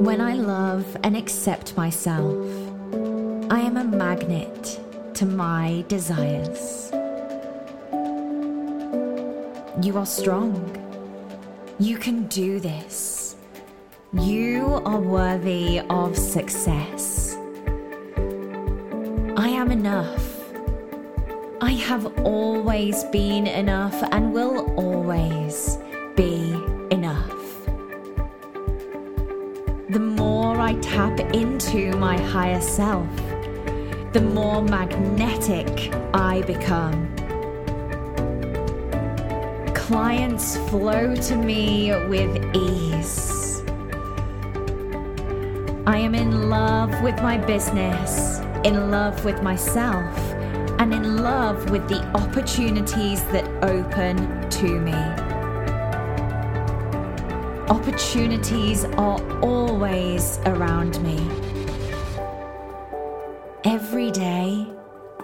When I love and accept myself, I am a magnet to my desires. You are strong. You can do this. You are worthy of success. I am enough. I have always been enough and will always be tap into my higher self, the more magnetic I become. Clients flow to me with ease. I am in love with my business, in love with myself, and in love with the opportunities that open to me. Opportunities are always around me. Every day,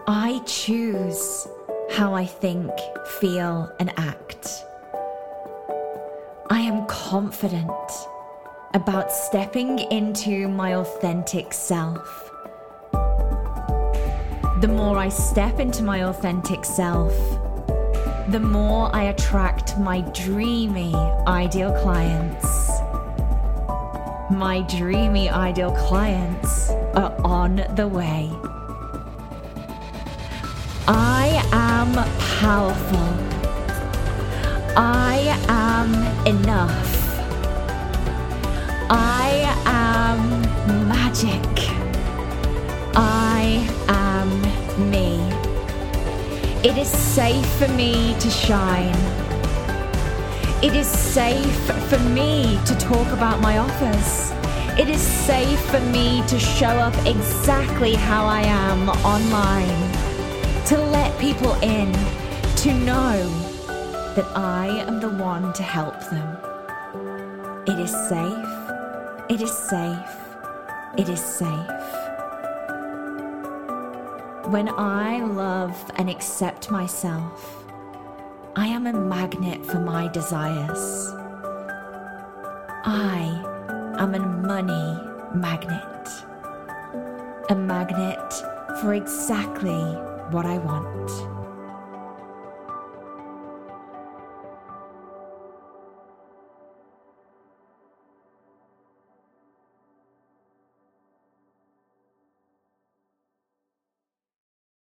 I choose how I think, feel, and act. I am confident about stepping into my authentic self. The more I step into my authentic self, the more I attract my dreamy ideal clients. My dreamy ideal clients are on the way. I am powerful. I am enough. I am magic. It is safe for me to shine. It is safe for me to talk about my offers. It is safe for me to show up exactly how I am online, to let people in, to know that I am the one to help them. It is safe. It is safe. It is safe. When I love and accept myself, I am a magnet for my desires. I am a money magnet. A magnet for exactly what I want.